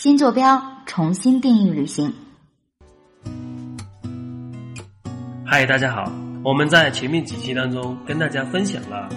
新坐标，重新定义旅行。嗨，大家好，我们在前面几期当中跟大家分享了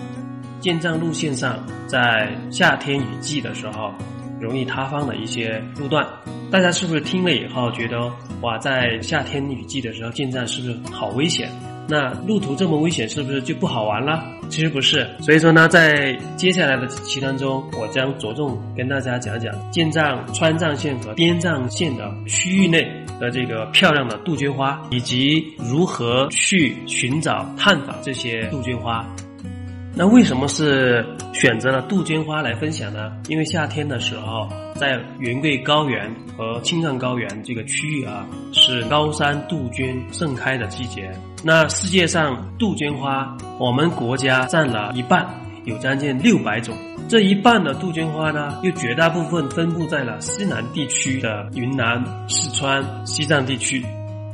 建藏路线上在夏天雨季的时候容易塌方的一些路段，大家是不是听了以后觉得哇，在夏天雨季的时候建站是不是好危险？那路途这么危险，是不是就不好玩了？其实不是，所以说呢，在接下来的几期当中，我将着重跟大家讲讲建藏川藏线和滇藏线的区域内的这个漂亮的杜鹃花，以及如何去寻找、探访这些杜鹃花。那为什么是选择了杜鹃花来分享呢？因为夏天的时候，在云贵高原和青藏高原这个区域啊，是高山杜鹃盛开的季节。那世界上杜鹃花，我们国家占了一半，有将近六百种。这一半的杜鹃花呢，又绝大部分分布在了西南地区的云南、四川、西藏地区。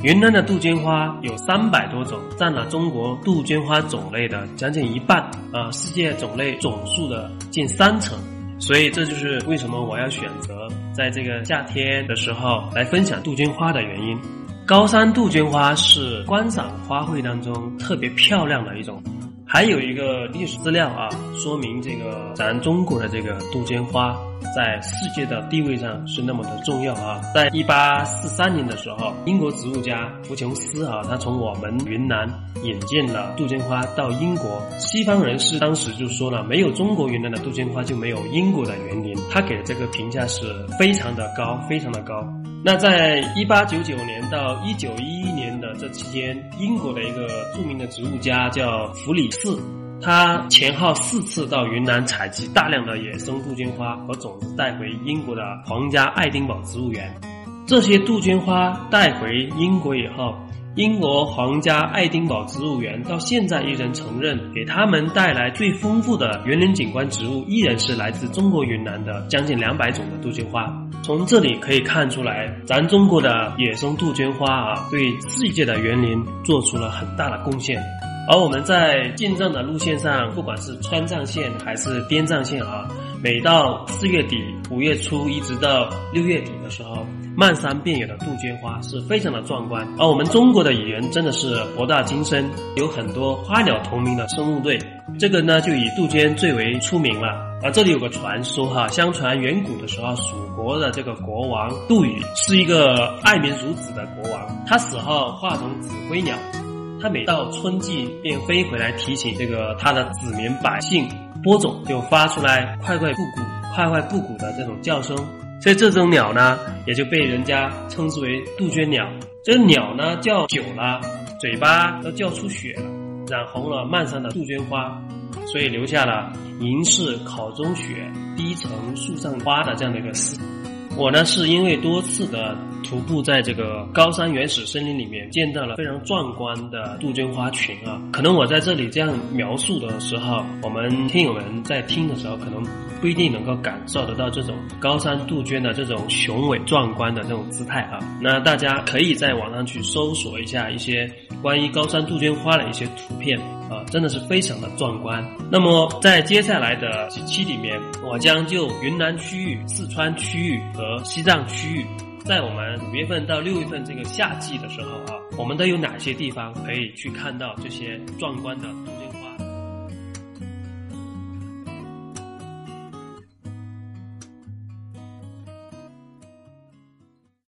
云南的杜鹃花有三百多种，占了中国杜鹃花种类的将近一半，啊，世界种类总数的近三成。所以这就是为什么我要选择在这个夏天的时候来分享杜鹃花的原因。高山杜鹃花是观赏花卉当中特别漂亮的一种。还有一个历史资料啊，说明这个咱中国的这个杜鹃花在世界的地位上是那么的重要啊。在一八四三年的时候，英国植物家福琼斯啊，他从我们云南引进了杜鹃花到英国。西方人士当时就说了，没有中国云南的杜鹃花，就没有英国的园林。他给的这个评价是非常的高，非常的高。那在一八九九年到一九一一这期间，英国的一个著名的植物家叫弗里斯，他前后四次到云南采集大量的野生杜鹃花和种子带回英国的皇家爱丁堡植物园。这些杜鹃花带回英国以后。英国皇家爱丁堡植物园到现在依然承认，给他们带来最丰富的园林景观植物，依然是来自中国云南的将近两百种的杜鹃花。从这里可以看出来，咱中国的野生杜鹃花啊，对世界的园林做出了很大的贡献。而我们在建藏的路线上，不管是川藏线还是滇藏线啊，每到四月底、五月初一直到六月底的时候。漫山遍野的杜鹃花是非常的壮观，而我们中国的语言真的是博大精深，有很多花鸟同名的生物队，这个呢就以杜鹃最为出名了。而这里有个传说哈，相传远古的时候，蜀国的这个国王杜宇是一个爱民如子的国王，他死后化成紫灰鸟，他每到春季便飞回来提醒这个他的子民百姓播种，就发出来快快不鼓、快快不鼓的这种叫声。所以这种鸟呢，也就被人家称之为杜鹃鸟。这鸟呢，叫久了，嘴巴都叫出血了，染红了漫山的杜鹃花，所以留下了“银是考中雪，低层树上花”的这样的一个诗。我呢，是因为多次的。徒步在这个高山原始森林里面，见到了非常壮观的杜鹃花群啊！可能我在这里这样描述的时候，我们听友们在听的时候，可能不一定能够感受得到这种高山杜鹃的这种雄伟壮观的这种姿态啊！那大家可以在网上去搜索一下一些关于高山杜鹃花的一些图片啊，真的是非常的壮观。那么在接下来的几期里面，我将就云南区域、四川区域和西藏区域。在我们五月份到六月份这个夏季的时候啊，我们都有哪些地方可以去看到这些壮观的？